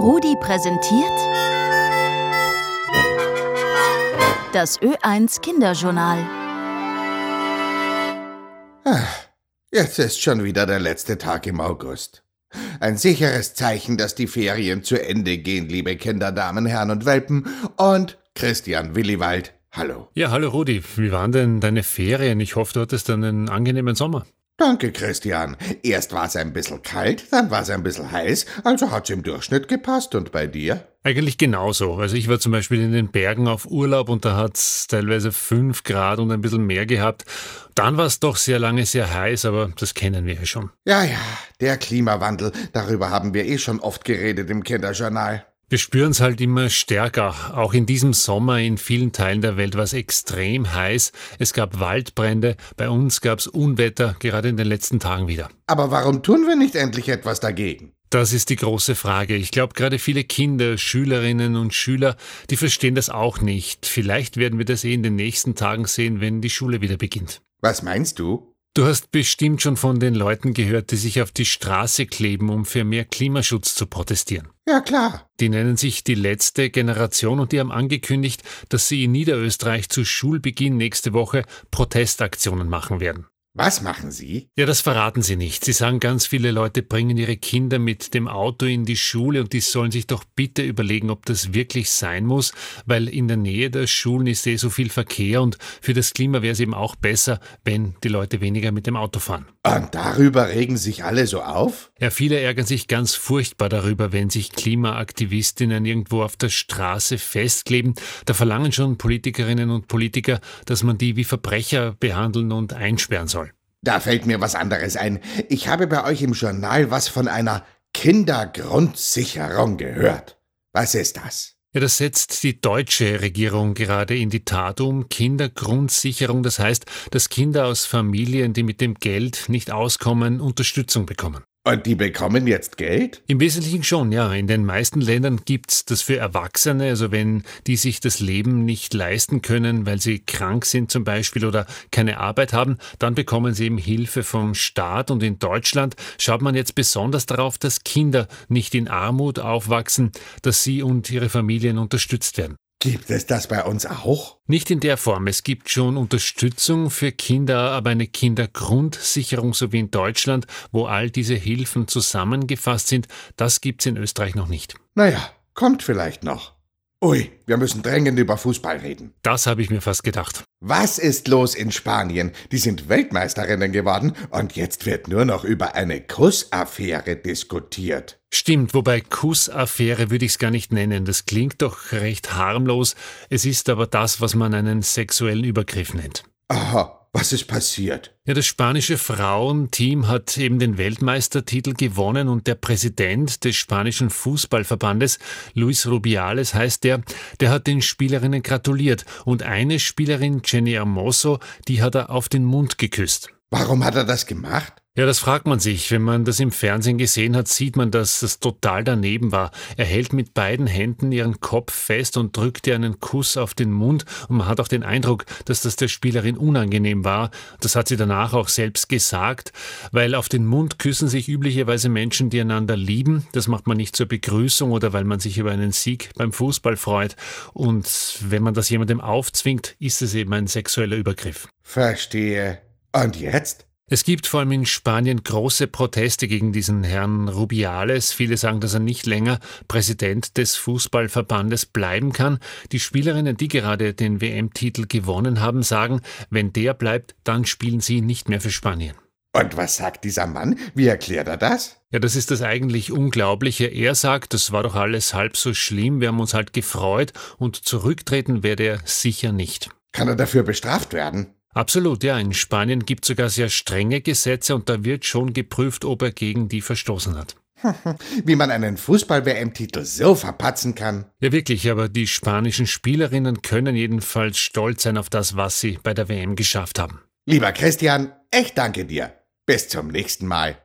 Rudi präsentiert das Ö1 Kinderjournal. Ah, Jetzt ist schon wieder der letzte Tag im August. Ein sicheres Zeichen, dass die Ferien zu Ende gehen, liebe Kinder, Damen, Herren und Welpen. Und Christian Williwald, hallo. Ja, hallo Rudi. Wie waren denn deine Ferien? Ich hoffe, du hattest einen angenehmen Sommer. Danke, Christian. Erst war es ein bisschen kalt, dann war es ein bisschen heiß, also hat's im Durchschnitt gepasst. Und bei dir? Eigentlich genauso. Also ich war zum Beispiel in den Bergen auf Urlaub und da hat's teilweise fünf Grad und ein bisschen mehr gehabt. Dann war es doch sehr lange sehr heiß, aber das kennen wir ja schon. Ja, ja, der Klimawandel, darüber haben wir eh schon oft geredet im Kinderjournal. Wir spüren es halt immer stärker. Auch in diesem Sommer in vielen Teilen der Welt war es extrem heiß. Es gab Waldbrände. Bei uns gab es Unwetter, gerade in den letzten Tagen wieder. Aber warum tun wir nicht endlich etwas dagegen? Das ist die große Frage. Ich glaube, gerade viele Kinder, Schülerinnen und Schüler, die verstehen das auch nicht. Vielleicht werden wir das eh in den nächsten Tagen sehen, wenn die Schule wieder beginnt. Was meinst du? Du hast bestimmt schon von den Leuten gehört, die sich auf die Straße kleben, um für mehr Klimaschutz zu protestieren. Ja, klar. Die nennen sich die letzte Generation und die haben angekündigt, dass sie in Niederösterreich zu Schulbeginn nächste Woche Protestaktionen machen werden. Was machen Sie? Ja, das verraten Sie nicht. Sie sagen, ganz viele Leute bringen ihre Kinder mit dem Auto in die Schule und die sollen sich doch bitte überlegen, ob das wirklich sein muss, weil in der Nähe der Schulen ist eh so viel Verkehr und für das Klima wäre es eben auch besser, wenn die Leute weniger mit dem Auto fahren. Und darüber regen sich alle so auf? Ja, viele ärgern sich ganz furchtbar darüber, wenn sich Klimaaktivistinnen irgendwo auf der Straße festkleben. Da verlangen schon Politikerinnen und Politiker, dass man die wie Verbrecher behandeln und einsperren soll. Da fällt mir was anderes ein. Ich habe bei euch im Journal was von einer Kindergrundsicherung gehört. Was ist das? Ja, das setzt die deutsche Regierung gerade in die Tat um. Kindergrundsicherung, das heißt, dass Kinder aus Familien, die mit dem Geld nicht auskommen, Unterstützung bekommen. Und die bekommen jetzt Geld? Im Wesentlichen schon, ja. In den meisten Ländern gibt's das für Erwachsene, also wenn die sich das Leben nicht leisten können, weil sie krank sind zum Beispiel oder keine Arbeit haben, dann bekommen sie eben Hilfe vom Staat. Und in Deutschland schaut man jetzt besonders darauf, dass Kinder nicht in Armut aufwachsen, dass sie und ihre Familien unterstützt werden. Gibt es das bei uns auch? Nicht in der Form. Es gibt schon Unterstützung für Kinder, aber eine Kindergrundsicherung, so wie in Deutschland, wo all diese Hilfen zusammengefasst sind, das gibt's in Österreich noch nicht. Naja, kommt vielleicht noch. Ui, wir müssen drängend über Fußball reden. Das habe ich mir fast gedacht. Was ist los in Spanien? Die sind Weltmeisterinnen geworden und jetzt wird nur noch über eine Kussaffäre diskutiert. Stimmt, wobei Kussaffäre würde ich es gar nicht nennen. Das klingt doch recht harmlos. Es ist aber das, was man einen sexuellen Übergriff nennt. Aha, was ist passiert? Ja, das spanische Frauenteam hat eben den Weltmeistertitel gewonnen und der Präsident des spanischen Fußballverbandes, Luis Rubiales heißt der, der hat den Spielerinnen gratuliert und eine Spielerin, Jenny Hermoso, die hat er auf den Mund geküsst. Warum hat er das gemacht? Ja, das fragt man sich. Wenn man das im Fernsehen gesehen hat, sieht man, dass das total daneben war. Er hält mit beiden Händen ihren Kopf fest und drückt ihr einen Kuss auf den Mund und man hat auch den Eindruck, dass das der Spielerin unangenehm war. Das hat sie danach auch selbst gesagt, weil auf den Mund küssen sich üblicherweise Menschen, die einander lieben. Das macht man nicht zur Begrüßung oder weil man sich über einen Sieg beim Fußball freut. Und wenn man das jemandem aufzwingt, ist es eben ein sexueller Übergriff. Verstehe. Und jetzt? Es gibt vor allem in Spanien große Proteste gegen diesen Herrn Rubiales. Viele sagen, dass er nicht länger Präsident des Fußballverbandes bleiben kann. Die Spielerinnen, die gerade den WM-Titel gewonnen haben, sagen, wenn der bleibt, dann spielen sie nicht mehr für Spanien. Und was sagt dieser Mann? Wie erklärt er das? Ja, das ist das eigentlich Unglaubliche. Er sagt, das war doch alles halb so schlimm, wir haben uns halt gefreut und zurücktreten werde er sicher nicht. Kann er dafür bestraft werden? Absolut, ja. In Spanien gibt es sogar sehr strenge Gesetze und da wird schon geprüft, ob er gegen die verstoßen hat. Wie man einen Fußball-WM-Titel so verpatzen kann. Ja, wirklich, aber die spanischen Spielerinnen können jedenfalls stolz sein auf das, was sie bei der WM geschafft haben. Lieber Christian, echt danke dir. Bis zum nächsten Mal.